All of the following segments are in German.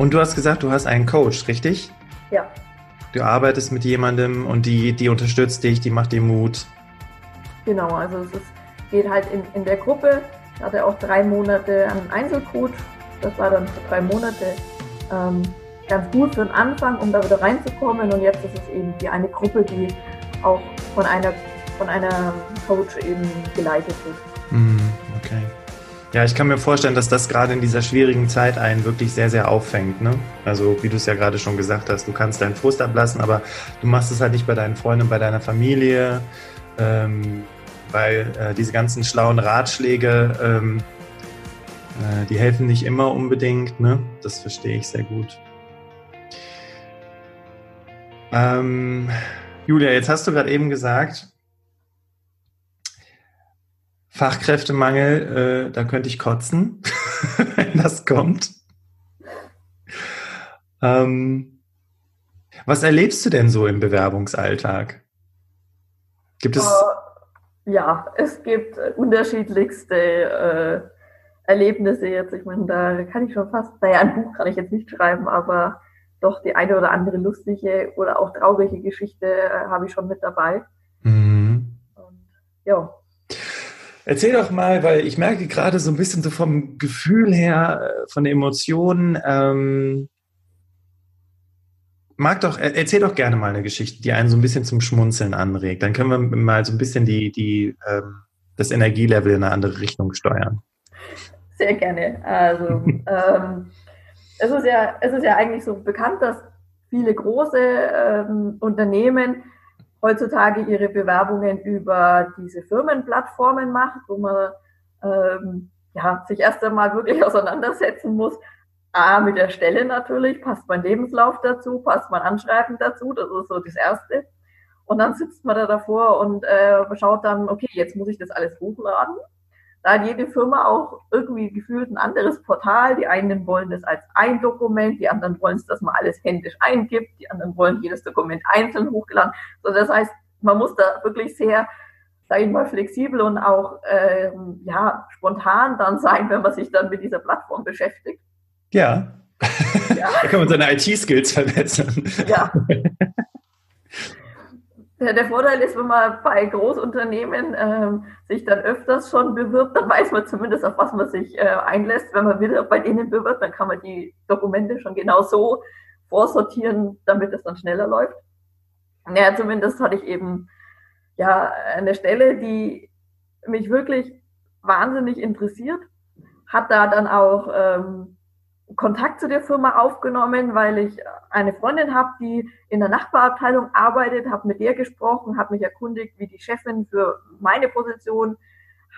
Und du hast gesagt, du hast einen Coach, richtig? Ja. Du arbeitest mit jemandem und die, die unterstützt dich, die macht dir Mut. Genau, also es ist, geht halt in, in der Gruppe. Ich hatte auch drei Monate einen Einzelcoach. Das war dann für drei Monate ähm, ganz gut für den Anfang, um da wieder reinzukommen. Und jetzt ist es eben die eine Gruppe, die auch von einer, von einer Coach eben geleitet wird. Mhm. Ja, ich kann mir vorstellen, dass das gerade in dieser schwierigen Zeit einen wirklich sehr, sehr auffängt. Ne? Also wie du es ja gerade schon gesagt hast, du kannst deinen Frust ablassen, aber du machst es halt nicht bei deinen Freunden, bei deiner Familie, ähm, weil äh, diese ganzen schlauen Ratschläge, ähm, äh, die helfen nicht immer unbedingt. Ne? Das verstehe ich sehr gut. Ähm, Julia, jetzt hast du gerade eben gesagt, Fachkräftemangel, äh, da könnte ich kotzen, wenn das kommt. Ähm, was erlebst du denn so im Bewerbungsalltag? Gibt es. Uh, ja, es gibt unterschiedlichste äh, Erlebnisse jetzt. Ich meine, da kann ich schon fast, naja, ein Buch kann ich jetzt nicht schreiben, aber doch die eine oder andere lustige oder auch traurige Geschichte äh, habe ich schon mit dabei. Mhm. Und, ja. Erzähl doch mal, weil ich merke gerade so ein bisschen so vom Gefühl her, äh, von den Emotionen, ähm, mag doch, erzähl doch gerne mal eine Geschichte, die einen so ein bisschen zum Schmunzeln anregt. Dann können wir mal so ein bisschen die, die, ähm, das Energielevel in eine andere Richtung steuern. Sehr gerne. Also ähm, es ist ja, es ist ja eigentlich so bekannt, dass viele große ähm, Unternehmen heutzutage ihre Bewerbungen über diese Firmenplattformen macht, wo man ähm, ja, sich erst einmal wirklich auseinandersetzen muss. A, mit der Stelle natürlich, passt mein Lebenslauf dazu, passt mein Anschreiben dazu, das ist so das Erste. Und dann sitzt man da davor und äh, schaut dann, okay, jetzt muss ich das alles hochladen. Da hat jede Firma auch irgendwie gefühlt ein anderes Portal. Die einen wollen das als ein Dokument, die anderen wollen es, dass man alles händisch eingibt, die anderen wollen jedes Dokument einzeln hochgeladen. So, das heißt, man muss da wirklich sehr, sage ich mal, flexibel und auch ähm, ja, spontan dann sein, wenn man sich dann mit dieser Plattform beschäftigt. Ja. ja. da kann man seine IT-Skills verbessern. Ja. Der Vorteil ist, wenn man bei Großunternehmen ähm, sich dann öfters schon bewirbt, dann weiß man zumindest, auf was man sich äh, einlässt. Wenn man wieder bei denen bewirbt, dann kann man die Dokumente schon genau so vorsortieren, damit es dann schneller läuft. Naja, zumindest hatte ich eben ja eine Stelle, die mich wirklich wahnsinnig interessiert, hat da dann auch ähm, Kontakt zu der Firma aufgenommen, weil ich eine Freundin habe, die in der Nachbarabteilung arbeitet, habe mit der gesprochen, habe mich erkundigt, wie die Chefin für meine Position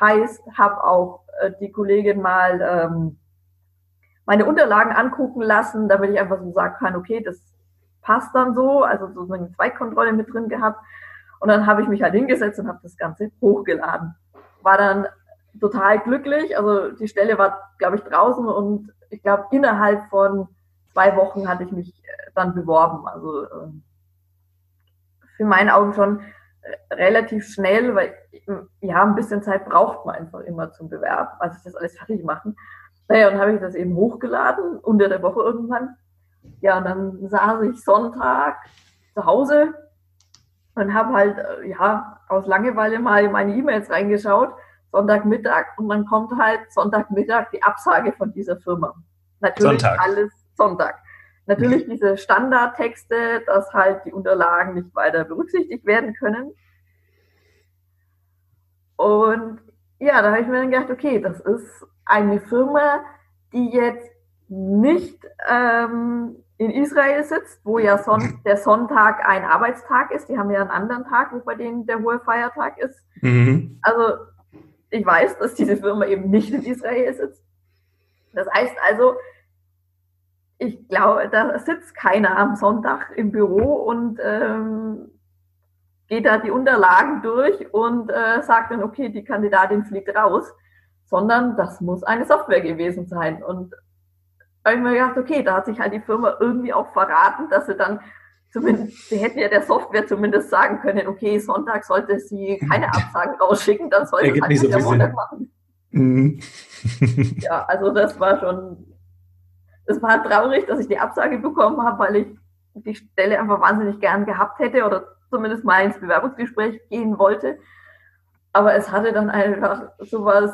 heißt, habe auch äh, die Kollegin mal ähm, meine Unterlagen angucken lassen, damit ich einfach so sagen kann, okay, das passt dann so, also so eine Zweitkontrolle mit drin gehabt. Und dann habe ich mich halt hingesetzt und habe das Ganze hochgeladen. War dann total glücklich. Also die Stelle war, glaube ich, draußen und ich glaube, innerhalb von zwei Wochen hatte ich mich äh, dann beworben. Also ähm, für meine Augen schon äh, relativ schnell, weil ja, ein bisschen Zeit braucht man einfach immer zum Bewerben, also das alles fertig machen. Naja, und habe ich das eben hochgeladen, unter der Woche irgendwann. Ja, und dann saß ich Sonntag zu Hause und habe halt, äh, ja, aus Langeweile mal in meine E-Mails reingeschaut Sonntagmittag und dann kommt halt Sonntagmittag die Absage von dieser Firma. Natürlich Sonntag. alles Sonntag. Natürlich diese Standardtexte, dass halt die Unterlagen nicht weiter berücksichtigt werden können. Und ja, da habe ich mir dann gedacht, okay, das ist eine Firma, die jetzt nicht ähm, in Israel sitzt, wo ja Son der Sonntag ein Arbeitstag ist. Die haben ja einen anderen Tag, wo bei denen der hohe Feiertag ist. Mhm. Also ich weiß, dass diese Firma eben nicht in Israel sitzt. Das heißt also, ich glaube, da sitzt keiner am Sonntag im Büro und ähm, geht da die Unterlagen durch und äh, sagt dann, okay, die Kandidatin fliegt raus, sondern das muss eine Software gewesen sein. Und habe ich mir gedacht, okay, da hat sich halt die Firma irgendwie auch verraten, dass sie dann zumindest, sie hätten ja der Software zumindest sagen können, okay, Sonntag sollte sie keine Absagen rausschicken, dann sollte es halt so der Montag machen. Mhm. ja, also das war schon, es war traurig, dass ich die Absage bekommen habe, weil ich die Stelle einfach wahnsinnig gern gehabt hätte oder zumindest mal ins Bewerbungsgespräch gehen wollte. Aber es hatte dann einfach sowas,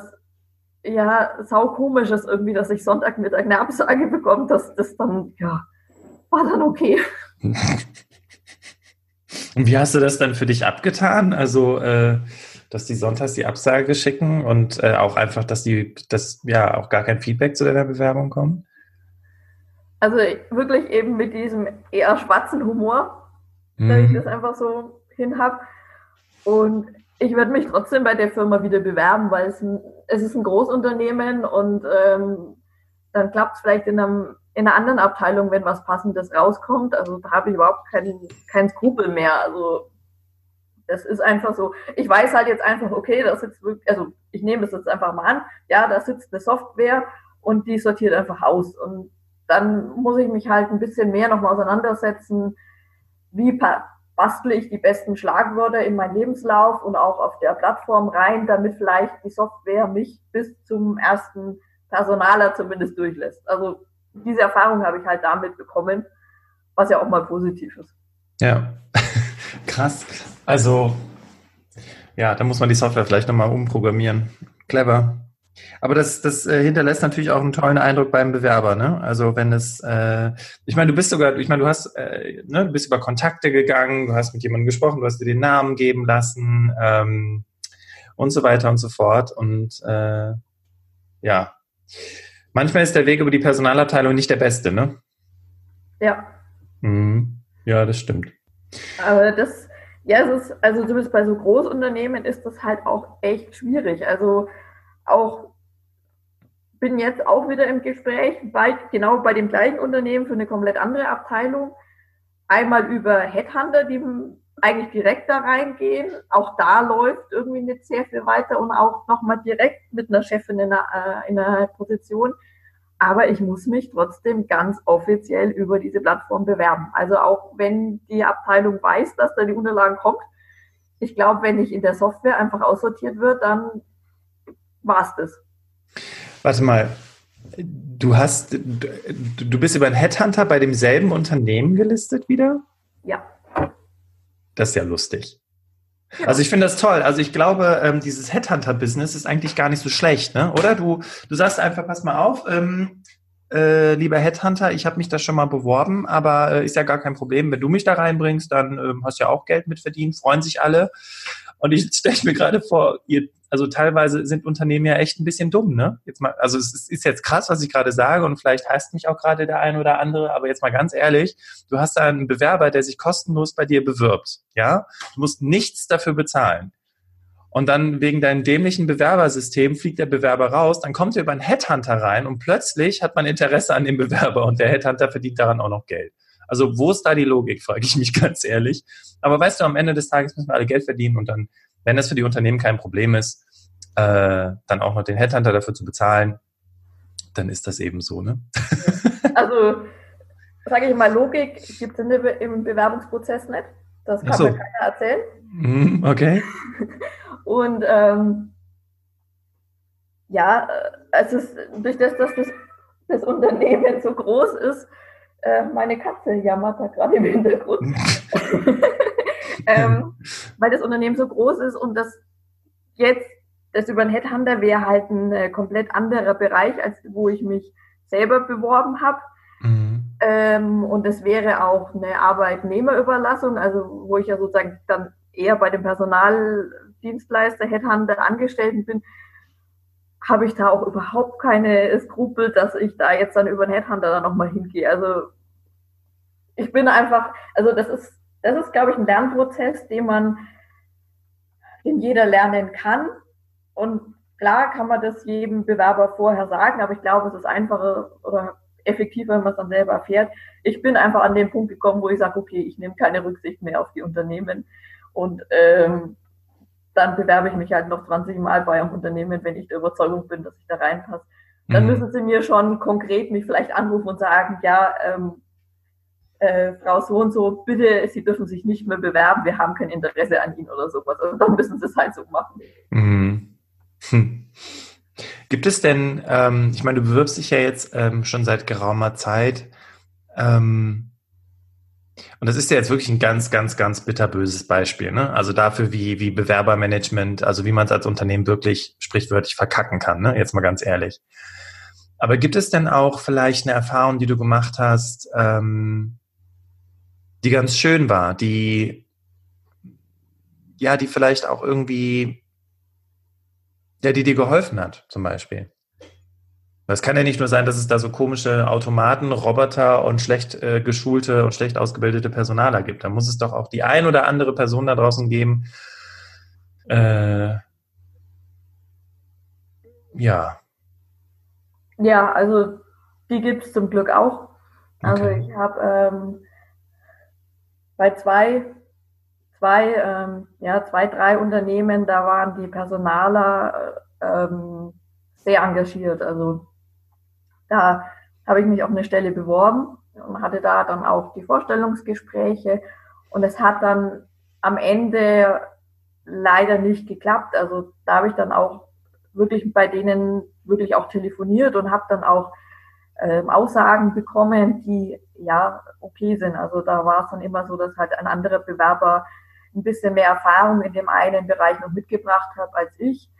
ja, sau komisches irgendwie, dass ich Sonntagmittag eine Absage bekomme, dass das dann, ja, war dann okay. Und wie hast du das dann für dich abgetan? Also, äh, dass die sonntags die Absage schicken und äh, auch einfach, dass die, dass ja auch gar kein Feedback zu deiner Bewerbung kommt? Also wirklich eben mit diesem eher schwarzen Humor, mhm. dass ich das einfach so hin habe. Und ich werde mich trotzdem bei der Firma wieder bewerben, weil es, es ist ein Großunternehmen und ähm, dann klappt es vielleicht in, einem, in einer anderen Abteilung, wenn was Passendes rauskommt. Also da habe ich überhaupt keinen kein Skrupel mehr. Also das ist einfach so. Ich weiß halt jetzt einfach, okay, das sitzt wirklich, also ich nehme das jetzt einfach mal an, ja, da sitzt eine Software und die sortiert einfach aus. Und dann muss ich mich halt ein bisschen mehr nochmal auseinandersetzen, wie bastle ich die besten Schlagwörter in meinen Lebenslauf und auch auf der Plattform rein, damit vielleicht die Software mich bis zum ersten Personaler zumindest durchlässt. Also diese Erfahrung habe ich halt damit bekommen, was ja auch mal positiv ist. Ja, krass. Also ja, da muss man die Software vielleicht nochmal umprogrammieren. Clever. Aber das, das äh, hinterlässt natürlich auch einen tollen Eindruck beim Bewerber, ne? Also wenn es, äh, ich meine, du bist sogar, ich meine, du hast, äh, ne, du bist über Kontakte gegangen, du hast mit jemandem gesprochen, du hast dir den Namen geben lassen ähm, und so weiter und so fort. Und äh, ja, manchmal ist der Weg über die Personalabteilung nicht der beste, ne? Ja. Mhm. Ja, das stimmt. Aber das, ja, es ist, also bist bei so Großunternehmen ist das halt auch echt schwierig. Also auch bin jetzt auch wieder im Gespräch, bei, genau bei dem gleichen Unternehmen für eine komplett andere Abteilung. Einmal über Headhunter, die eigentlich direkt da reingehen. Auch da läuft irgendwie nicht sehr viel weiter und auch nochmal direkt mit einer Chefin in einer, äh, in einer Position. Aber ich muss mich trotzdem ganz offiziell über diese Plattform bewerben. Also auch wenn die Abteilung weiß, dass da die Unterlagen kommt. Ich glaube, wenn ich in der Software einfach aussortiert wird, dann war es das. Warte mal, du hast, du bist über einen Headhunter bei demselben Unternehmen gelistet wieder? Ja. Das ist ja lustig. Also ich finde das toll. Also ich glaube, ähm, dieses Headhunter-Business ist eigentlich gar nicht so schlecht, ne? Oder du, du sagst einfach, pass mal auf, ähm, äh, lieber Headhunter, ich habe mich da schon mal beworben, aber äh, ist ja gar kein Problem. Wenn du mich da reinbringst, dann ähm, hast du ja auch Geld mitverdient, freuen sich alle. Und ich stelle mir gerade vor, ihr, also teilweise sind Unternehmen ja echt ein bisschen dumm, ne? Jetzt mal, also es ist jetzt krass, was ich gerade sage und vielleicht heißt mich auch gerade der eine oder andere, aber jetzt mal ganz ehrlich, du hast da einen Bewerber, der sich kostenlos bei dir bewirbt, ja? Du musst nichts dafür bezahlen. Und dann wegen deinem dämlichen Bewerbersystem fliegt der Bewerber raus, dann kommt er über einen Headhunter rein und plötzlich hat man Interesse an dem Bewerber und der Headhunter verdient daran auch noch Geld. Also wo ist da die Logik, frage ich mich ganz ehrlich. Aber weißt du, am Ende des Tages müssen wir alle Geld verdienen und dann, wenn das für die Unternehmen kein Problem ist, äh, dann auch noch den Headhunter dafür zu bezahlen, dann ist das eben so, ne? Also, sage ich mal, Logik gibt es im Bewerbungsprozess nicht. Das kann so. mir keiner erzählen. Mm, okay. Und ähm, ja, äh, es ist durch das, dass das, das Unternehmen so groß ist, äh, meine Katze jammert da gerade im Hintergrund. ähm, weil das Unternehmen so groß ist und das jetzt, das über den Headhunter wäre halt ein äh, komplett anderer Bereich, als wo ich mich selber beworben habe. Mhm. Ähm, und es wäre auch eine Arbeitnehmerüberlassung, also wo ich ja sozusagen dann eher bei dem Personaldienstleister, Headhunter, Angestellten bin, habe ich da auch überhaupt keine Skrupel, dass ich da jetzt dann über den Headhunter dann nochmal hingehe. Also ich bin einfach, also das ist, das ist, glaube ich, ein Lernprozess, den man, den jeder lernen kann. Und klar kann man das jedem Bewerber vorher sagen, aber ich glaube, es ist einfacher oder effektiver, wenn man es dann selber erfährt. Ich bin einfach an den Punkt gekommen, wo ich sage, okay, ich nehme keine Rücksicht mehr auf die Unternehmen und ähm, dann bewerbe ich mich halt noch 20 Mal bei einem Unternehmen, wenn ich der Überzeugung bin, dass ich da reinpasse. Dann mhm. müssen sie mir schon konkret mich vielleicht anrufen und sagen, ja, ähm, äh, Frau so und so, bitte, Sie dürfen sich nicht mehr bewerben, wir haben kein Interesse an Ihnen oder sowas. Also dann müssen Sie es halt so machen. Mhm. Hm. Gibt es denn, ähm, ich meine, du bewirbst dich ja jetzt ähm, schon seit geraumer Zeit. Ähm, und das ist ja jetzt wirklich ein ganz, ganz, ganz bitterböses Beispiel. Ne? Also dafür, wie, wie Bewerbermanagement, also wie man es als Unternehmen wirklich sprichwörtlich verkacken kann. Ne? Jetzt mal ganz ehrlich. Aber gibt es denn auch vielleicht eine Erfahrung, die du gemacht hast, ähm, die ganz schön war, die ja, die vielleicht auch irgendwie, ja, die dir geholfen hat, zum Beispiel? Das kann ja nicht nur sein, dass es da so komische Automaten, Roboter und schlecht äh, geschulte und schlecht ausgebildete Personaler gibt. Da muss es doch auch die ein oder andere Person da draußen geben. Äh, ja. Ja, also die gibt es zum Glück auch. Also okay. ich habe ähm, bei zwei, zwei, ähm, ja, zwei, drei Unternehmen, da waren die Personaler äh, ähm, sehr engagiert. Also da habe ich mich auf eine Stelle beworben und hatte da dann auch die Vorstellungsgespräche und es hat dann am Ende leider nicht geklappt. Also da habe ich dann auch wirklich bei denen wirklich auch telefoniert und habe dann auch ähm, Aussagen bekommen, die ja okay sind. Also da war es dann immer so, dass halt ein anderer Bewerber ein bisschen mehr Erfahrung in dem einen Bereich noch mitgebracht hat als ich,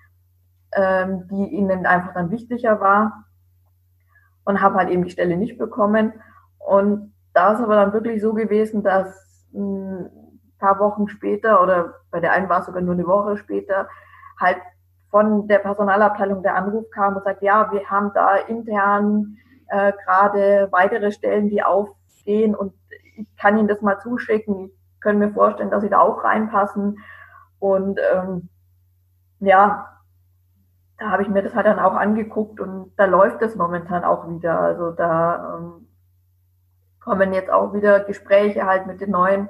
ähm, die ihnen einfach dann wichtiger war und habe halt eben die Stelle nicht bekommen. Und da ist aber dann wirklich so gewesen, dass ein paar Wochen später oder bei der einen war es sogar nur eine Woche später, halt von der Personalabteilung der Anruf kam und sagt, ja, wir haben da intern äh, gerade weitere Stellen, die aufgehen und ich kann Ihnen das mal zuschicken. Ich kann mir vorstellen, dass Sie da auch reinpassen. Und ähm, ja, da habe ich mir das halt dann auch angeguckt und da läuft es momentan auch wieder. Also da ähm, kommen jetzt auch wieder Gespräche halt mit den neuen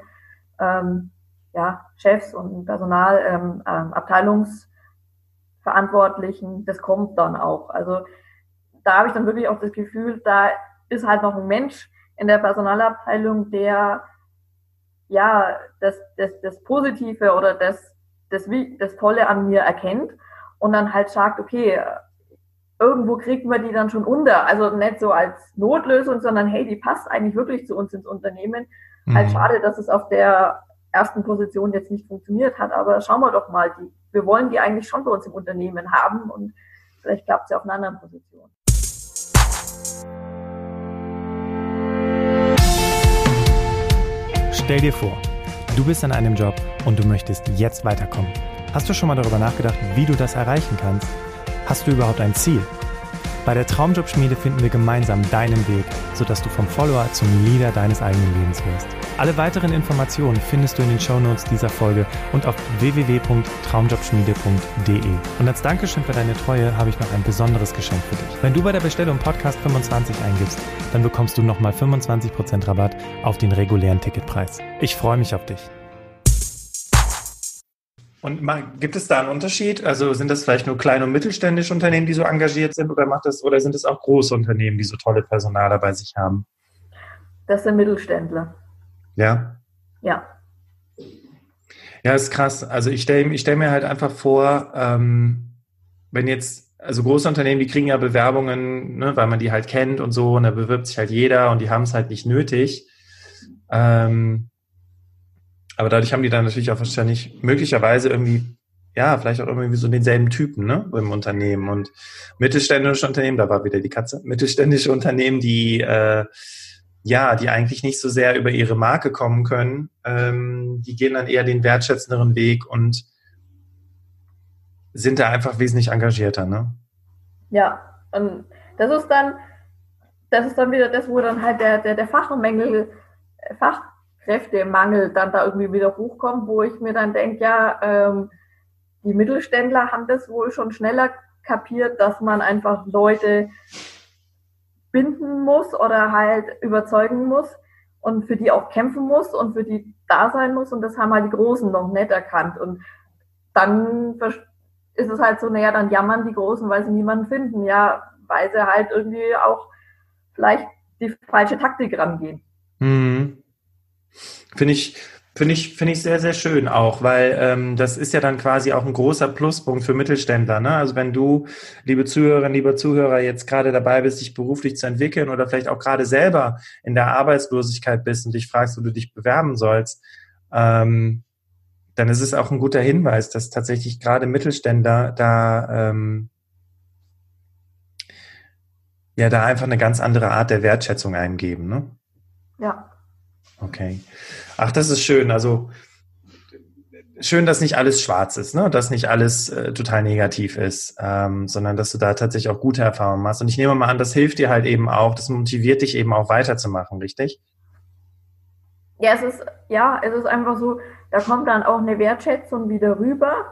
ähm, ja, Chefs und Personal, ähm, ähm, Abteilungsverantwortlichen. Das kommt dann auch. Also da habe ich dann wirklich auch das Gefühl, da ist halt noch ein Mensch in der Personalabteilung, der ja das, das, das Positive oder das, das, das Tolle an mir erkennt und dann halt sagt, okay, irgendwo kriegen wir die dann schon unter. Also nicht so als Notlösung, sondern hey, die passt eigentlich wirklich zu uns ins Unternehmen. Halt mhm. Halt schade, dass es auf der ersten Position jetzt nicht funktioniert hat, aber schauen wir doch mal, die, wir wollen die eigentlich schon bei uns im Unternehmen haben und vielleicht klappt es ja auf einer anderen Position. Stell dir vor, du bist an einem Job und du möchtest jetzt weiterkommen. Hast du schon mal darüber nachgedacht, wie du das erreichen kannst? Hast du überhaupt ein Ziel? Bei der Traumjobschmiede finden wir gemeinsam deinen Weg, sodass du vom Follower zum Leader deines eigenen Lebens wirst. Alle weiteren Informationen findest du in den Shownotes dieser Folge und auf www.traumjobschmiede.de. Und als Dankeschön für deine Treue habe ich noch ein besonderes Geschenk für dich. Wenn du bei der Bestellung Podcast 25 eingibst, dann bekommst du nochmal 25% Rabatt auf den regulären Ticketpreis. Ich freue mich auf dich. Und gibt es da einen Unterschied? Also sind das vielleicht nur kleine und mittelständische Unternehmen, die so engagiert sind, oder macht das, oder sind es auch große Unternehmen, die so tolle Personaler bei sich haben? Das sind Mittelständler. Ja. Ja. Ja, ist krass. Also ich stelle ich stell mir halt einfach vor, ähm, wenn jetzt, also große Unternehmen, die kriegen ja Bewerbungen, ne, weil man die halt kennt und so, und da bewirbt sich halt jeder und die haben es halt nicht nötig. Ähm, aber dadurch haben die dann natürlich auch wahrscheinlich möglicherweise irgendwie, ja, vielleicht auch irgendwie so denselben Typen, ne, im Unternehmen. Und mittelständische Unternehmen, da war wieder die Katze, mittelständische Unternehmen, die, äh, ja, die eigentlich nicht so sehr über ihre Marke kommen können, ähm, die gehen dann eher den wertschätzenderen Weg und sind da einfach wesentlich engagierter, ne? Ja, und das ist dann, das ist dann wieder das, wo dann halt der, der, der Fachmängel, Fach, Kräftemangel dann da irgendwie wieder hochkommt, wo ich mir dann denke, ja, ähm, die Mittelständler haben das wohl schon schneller kapiert, dass man einfach Leute binden muss oder halt überzeugen muss und für die auch kämpfen muss und für die da sein muss. Und das haben halt die Großen noch nicht erkannt. Und dann ist es halt so, naja, dann jammern die Großen, weil sie niemanden finden. Ja, weil sie halt irgendwie auch vielleicht die falsche Taktik rangehen. Mhm. Finde ich, Finde ich, finde ich sehr, sehr schön auch, weil ähm, das ist ja dann quasi auch ein großer Pluspunkt für Mittelständler. Ne? Also wenn du, liebe Zuhörerinnen, lieber Zuhörer, jetzt gerade dabei bist, dich beruflich zu entwickeln oder vielleicht auch gerade selber in der Arbeitslosigkeit bist und dich fragst, wo du dich bewerben sollst, ähm, dann ist es auch ein guter Hinweis, dass tatsächlich gerade Mittelständler da ähm, ja da einfach eine ganz andere Art der Wertschätzung eingeben. Ne? Ja. Okay. Ach, das ist schön. Also schön, dass nicht alles schwarz ist, ne? dass nicht alles äh, total negativ ist, ähm, sondern dass du da tatsächlich auch gute Erfahrungen machst. Und ich nehme mal an, das hilft dir halt eben auch, das motiviert dich eben auch weiterzumachen, richtig? Ja, es ist, ja, es ist einfach so, da kommt dann auch eine Wertschätzung wieder rüber.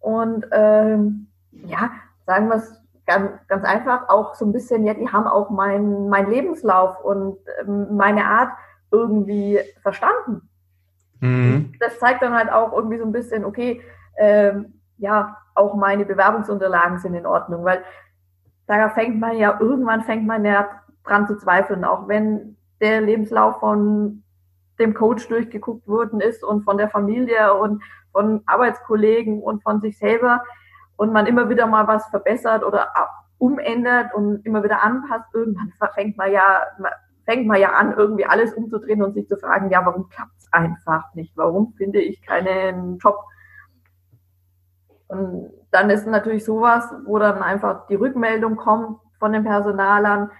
Und ähm, ja, sagen wir es ganz, ganz einfach, auch so ein bisschen, ja, die haben auch meinen mein Lebenslauf und ähm, meine Art, irgendwie verstanden. Mhm. Das zeigt dann halt auch irgendwie so ein bisschen, okay, ähm, ja, auch meine Bewerbungsunterlagen sind in Ordnung, weil da fängt man ja, irgendwann fängt man ja dran zu zweifeln, auch wenn der Lebenslauf von dem Coach durchgeguckt worden ist und von der Familie und von Arbeitskollegen und von sich selber und man immer wieder mal was verbessert oder umändert und immer wieder anpasst, irgendwann fängt man ja, fängt man ja an, irgendwie alles umzudrehen und sich zu fragen, ja, warum klappt es einfach nicht? Warum finde ich keinen Job? Und dann ist natürlich sowas, wo dann einfach die Rückmeldung kommt von den Personalern.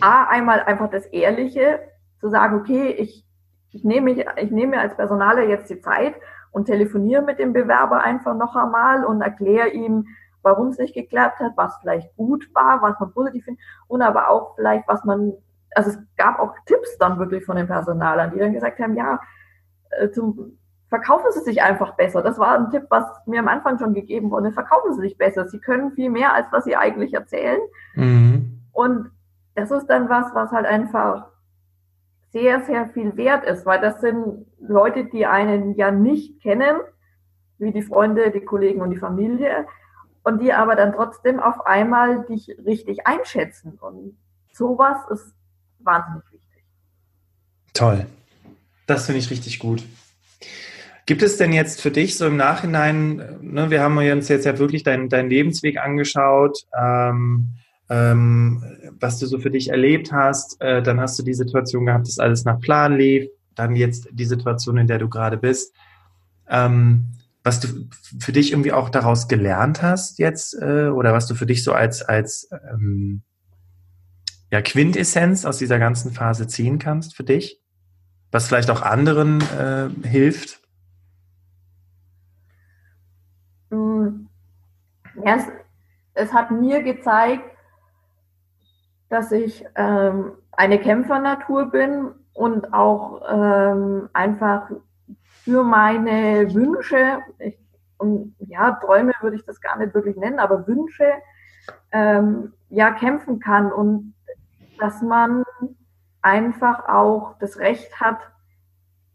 A, einmal einfach das Ehrliche, zu sagen, okay, ich, ich nehme mich, ich nehme mir als Personaler jetzt die Zeit und telefoniere mit dem Bewerber einfach noch einmal und erkläre ihm, warum es nicht geklappt hat, was vielleicht gut war, was man positiv findet und aber auch vielleicht, was man also es gab auch Tipps dann wirklich von den Personalern, die dann gesagt haben, ja, äh, zum, verkaufen Sie sich einfach besser. Das war ein Tipp, was mir am Anfang schon gegeben wurde. Verkaufen Sie sich besser. Sie können viel mehr, als was Sie eigentlich erzählen. Mhm. Und das ist dann was, was halt einfach sehr, sehr viel wert ist, weil das sind Leute, die einen ja nicht kennen, wie die Freunde, die Kollegen und die Familie, und die aber dann trotzdem auf einmal dich richtig einschätzen. Und sowas ist wahnsinnig wichtig. Toll. Das finde ich richtig gut. Gibt es denn jetzt für dich so im Nachhinein, ne, wir haben uns jetzt ja wirklich deinen dein Lebensweg angeschaut, ähm, ähm, was du so für dich erlebt hast, äh, dann hast du die Situation gehabt, dass alles nach Plan lief, dann jetzt die Situation, in der du gerade bist. Ähm, was du für dich irgendwie auch daraus gelernt hast jetzt äh, oder was du für dich so als, als ähm, ja, Quintessenz aus dieser ganzen Phase ziehen kannst für dich? Was vielleicht auch anderen äh, hilft? Mm, ja, es, es, hat mir gezeigt, dass ich ähm, eine Kämpfernatur bin und auch ähm, einfach für meine Wünsche, ich, und ja, Träume würde ich das gar nicht wirklich nennen, aber Wünsche, ähm, ja, kämpfen kann und dass man einfach auch das Recht hat,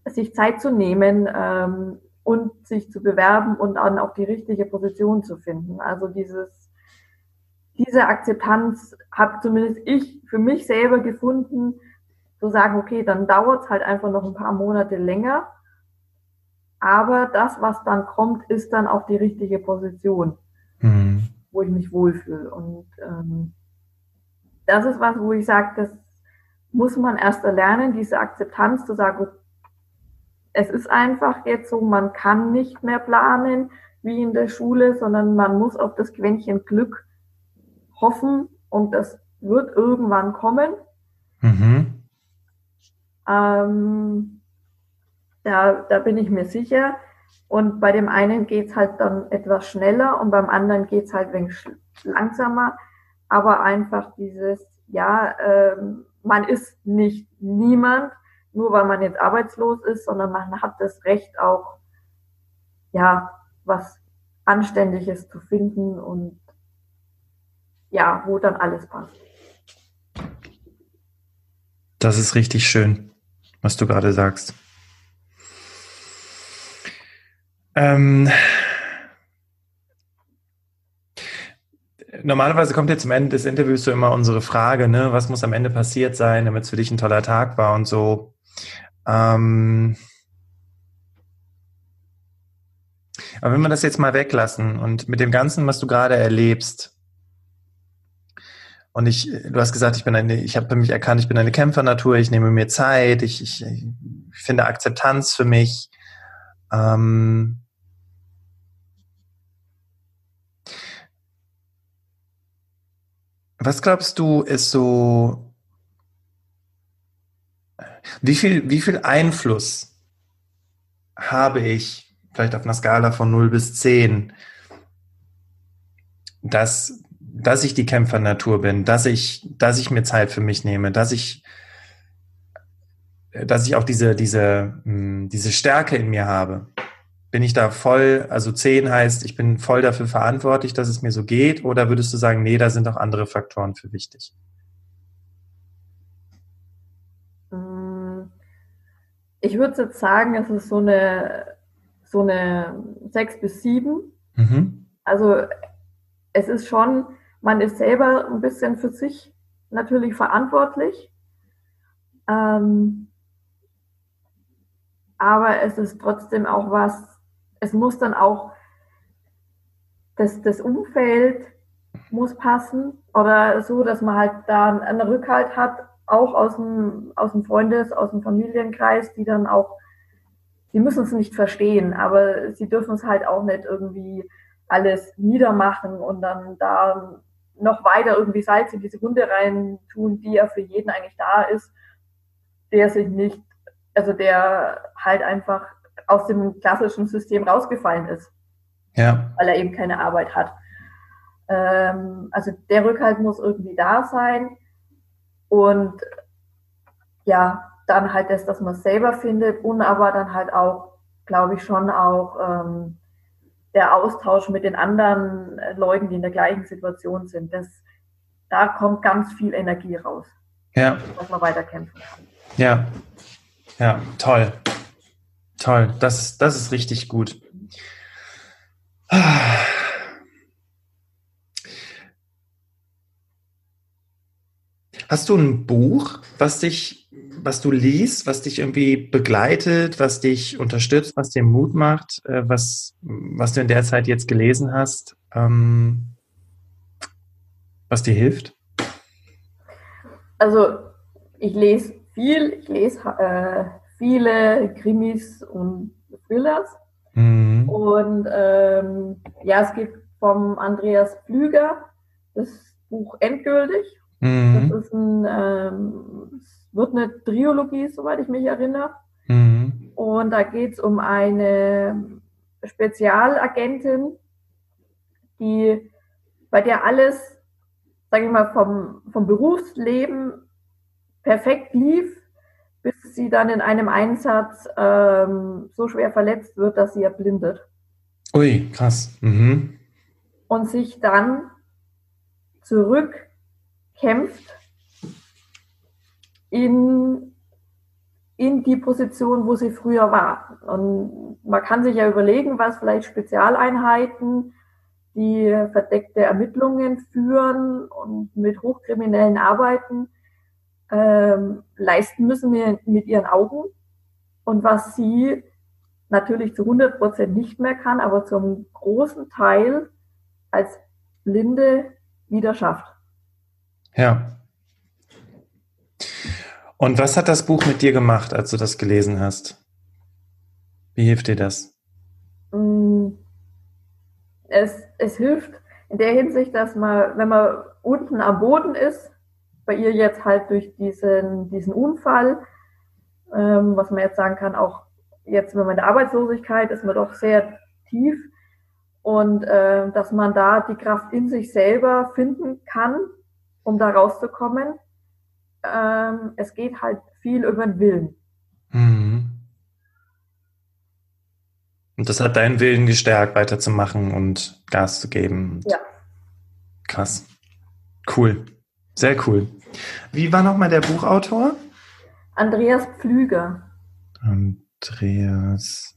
sich Zeit zu nehmen ähm, und sich zu bewerben und dann auch die richtige Position zu finden. Also dieses, diese Akzeptanz habe zumindest ich für mich selber gefunden, zu sagen, okay, dann dauert es halt einfach noch ein paar Monate länger. Aber das, was dann kommt, ist dann auch die richtige Position, mhm. wo ich mich wohlfühle. Und ähm, das ist was, wo ich sage, das muss man erst erlernen, diese Akzeptanz zu sagen, es ist einfach jetzt so, man kann nicht mehr planen wie in der Schule, sondern man muss auf das Quäntchen Glück hoffen und das wird irgendwann kommen. Mhm. Ähm, da, da bin ich mir sicher. Und bei dem einen geht's halt dann etwas schneller und beim anderen geht's halt wenig langsamer aber einfach dieses, ja, ähm, man ist nicht niemand, nur weil man jetzt arbeitslos ist, sondern man hat das Recht auch, ja, was Anständiges zu finden und ja, wo dann alles passt. Das ist richtig schön, was du gerade sagst. Ähm, normalerweise kommt jetzt zum Ende des Interviews so immer unsere Frage, ne, was muss am Ende passiert sein, damit es für dich ein toller Tag war und so. Ähm aber wenn wir das jetzt mal weglassen und mit dem Ganzen, was du gerade erlebst, und ich, du hast gesagt, ich bin eine, ich habe mich erkannt, ich bin eine Kämpfernatur, ich nehme mir Zeit, ich, ich, ich finde Akzeptanz für mich. Ähm was glaubst du, ist so, wie viel, wie viel Einfluss habe ich, vielleicht auf einer Skala von 0 bis 10, dass dass ich die Kämpfernatur bin, dass ich, dass ich mir Zeit für mich nehme, dass ich, dass ich auch diese, diese, hm, diese Stärke in mir habe. Bin ich da voll, also zehn heißt, ich bin voll dafür verantwortlich, dass es mir so geht, oder würdest du sagen, nee, da sind auch andere Faktoren für wichtig? Hm, ich würde jetzt sagen, es ist so eine, so eine sechs bis sieben. Mhm. Also es ist schon, man ist selber ein bisschen für sich natürlich verantwortlich. Ähm, aber es ist trotzdem auch was, es muss dann auch, das, das Umfeld muss passen oder so, dass man halt da einen Rückhalt hat, auch aus dem, aus dem Freundes-, aus dem Familienkreis, die dann auch, sie müssen es nicht verstehen, aber sie dürfen es halt auch nicht irgendwie alles niedermachen und dann da noch weiter irgendwie Salz in diese Wunde rein tun, die ja für jeden eigentlich da ist, der sich nicht, also der halt einfach aus dem klassischen System rausgefallen ist. Ja. Weil er eben keine Arbeit hat. Ähm, also der Rückhalt muss irgendwie da sein. Und ja, dann halt das, dass man es selber findet und aber dann halt auch, glaube ich, schon auch ähm, der Austausch mit den anderen Leuten, die in der gleichen Situation sind, das, da kommt ganz viel Energie raus. Ja. Dass man weiterkämpfen kann. Ja. Ja, toll. Toll. Das, das ist richtig gut. Hast du ein Buch, was dich was du liest, was dich irgendwie begleitet, was dich unterstützt, was dir Mut macht, äh, was, was du in der Zeit jetzt gelesen hast, ähm, was dir hilft? Also ich lese viel, ich lese äh, viele Krimis und Thrillers. Mhm. Und ähm, ja, es gibt vom Andreas Pflüger das Buch Endgültig. Mhm. Das ist ein ähm, wird eine Triologie, soweit ich mich erinnere. Mhm. Und da geht es um eine Spezialagentin, die, bei der alles, sage ich mal, vom, vom Berufsleben perfekt lief, bis sie dann in einem Einsatz ähm, so schwer verletzt wird, dass sie erblindet. Ui, krass. Mhm. Und sich dann zurückkämpft in, in die Position, wo sie früher war. Und man kann sich ja überlegen, was vielleicht Spezialeinheiten, die verdeckte Ermittlungen führen und mit Hochkriminellen arbeiten, ähm, leisten müssen wir mit ihren Augen. Und was sie natürlich zu 100 Prozent nicht mehr kann, aber zum großen Teil als Blinde wieder schafft. Ja. Und was hat das Buch mit dir gemacht, als du das gelesen hast? Wie hilft dir das? Mm, es, es hilft in der Hinsicht, dass man, wenn man unten am Boden ist, bei ihr jetzt halt durch diesen, diesen Unfall, ähm, was man jetzt sagen kann, auch jetzt, wenn man in der Arbeitslosigkeit ist, man doch sehr tief und äh, dass man da die Kraft in sich selber finden kann, um da rauszukommen ähm, es geht halt viel über den Willen. Mhm. Und das hat deinen Willen gestärkt, weiterzumachen und Gas zu geben. Ja. Krass. Cool. Sehr cool. Wie war nochmal der Buchautor? Andreas Pflüger. Andreas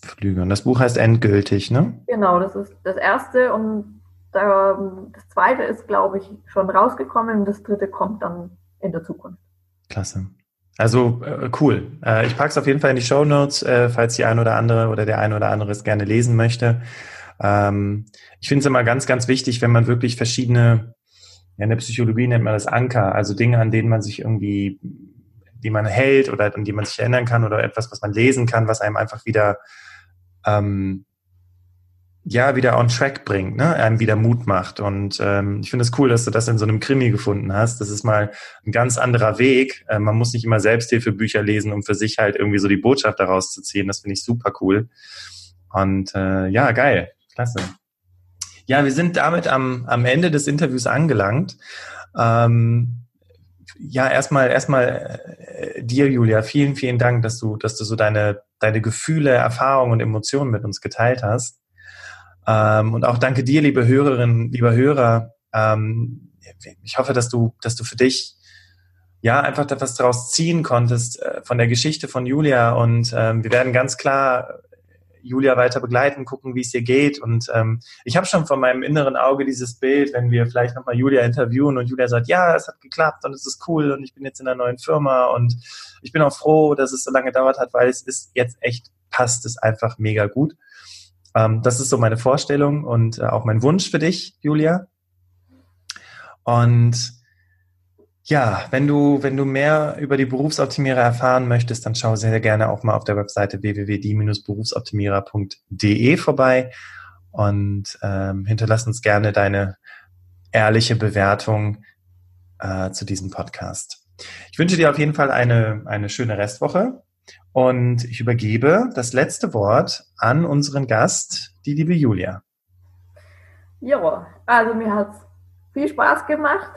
Pflüger. Und das Buch heißt Endgültig, ne? Genau, das ist das erste und das zweite ist, glaube ich, schon rausgekommen und das dritte kommt dann in der Zukunft. Klasse. Also äh, cool. Äh, ich packe es auf jeden Fall in die Show Notes, äh, falls die ein oder andere oder der ein oder andere es gerne lesen möchte. Ähm, ich finde es immer ganz, ganz wichtig, wenn man wirklich verschiedene, ja, in der Psychologie nennt man das Anker, also Dinge, an denen man sich irgendwie, die man hält oder an die man sich erinnern kann oder etwas, was man lesen kann, was einem einfach wieder ähm, ja wieder on track bringt, ne? einem wieder Mut macht. Und ähm, ich finde es cool, dass du das in so einem Krimi gefunden hast. Das ist mal ein ganz anderer Weg. Äh, man muss nicht immer Selbsthilfebücher lesen, um für sich halt irgendwie so die Botschaft daraus zu ziehen. Das finde ich super cool. Und äh, ja, geil, klasse. Ja, wir sind damit am, am Ende des Interviews angelangt. Ähm, ja, erstmal, erstmal äh, dir, Julia, vielen, vielen Dank, dass du, dass du so deine, deine Gefühle, Erfahrungen und Emotionen mit uns geteilt hast. Ähm, und auch danke dir, liebe Hörerinnen, lieber Hörer. Ähm, ich hoffe, dass du, dass du für dich ja einfach etwas daraus ziehen konntest äh, von der Geschichte von Julia. Und ähm, wir werden ganz klar Julia weiter begleiten, gucken, wie es ihr geht. Und ähm, ich habe schon von meinem inneren Auge dieses Bild, wenn wir vielleicht nochmal Julia interviewen und Julia sagt, ja, es hat geklappt und es ist cool und ich bin jetzt in einer neuen Firma und ich bin auch froh, dass es so lange gedauert hat, weil es ist jetzt echt, passt es einfach mega gut. Ähm, das ist so meine Vorstellung und äh, auch mein Wunsch für dich, Julia. Und ja, wenn du, wenn du mehr über die Berufsoptimierer erfahren möchtest, dann schau sehr, sehr gerne auch mal auf der Webseite www.die-berufsoptimierer.de vorbei und ähm, hinterlass uns gerne deine ehrliche Bewertung äh, zu diesem Podcast. Ich wünsche dir auf jeden Fall eine, eine schöne Restwoche und ich übergebe das letzte Wort an unseren Gast, die liebe Julia. Ja, also mir hat es viel Spaß gemacht.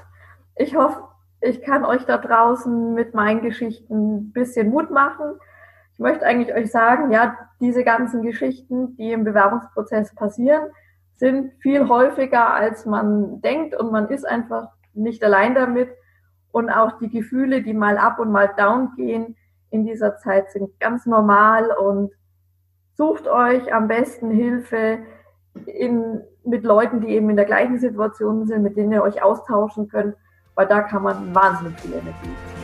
Ich hoffe, ich kann euch da draußen mit meinen Geschichten ein bisschen Mut machen. Ich möchte eigentlich euch sagen, ja, diese ganzen Geschichten, die im Bewerbungsprozess passieren, sind viel häufiger, als man denkt und man ist einfach nicht allein damit. Und auch die Gefühle, die mal up und mal down gehen, in dieser Zeit sind ganz normal und sucht euch am besten Hilfe in, mit Leuten, die eben in der gleichen Situation sind, mit denen ihr euch austauschen könnt, weil da kann man wahnsinnig viel Energie.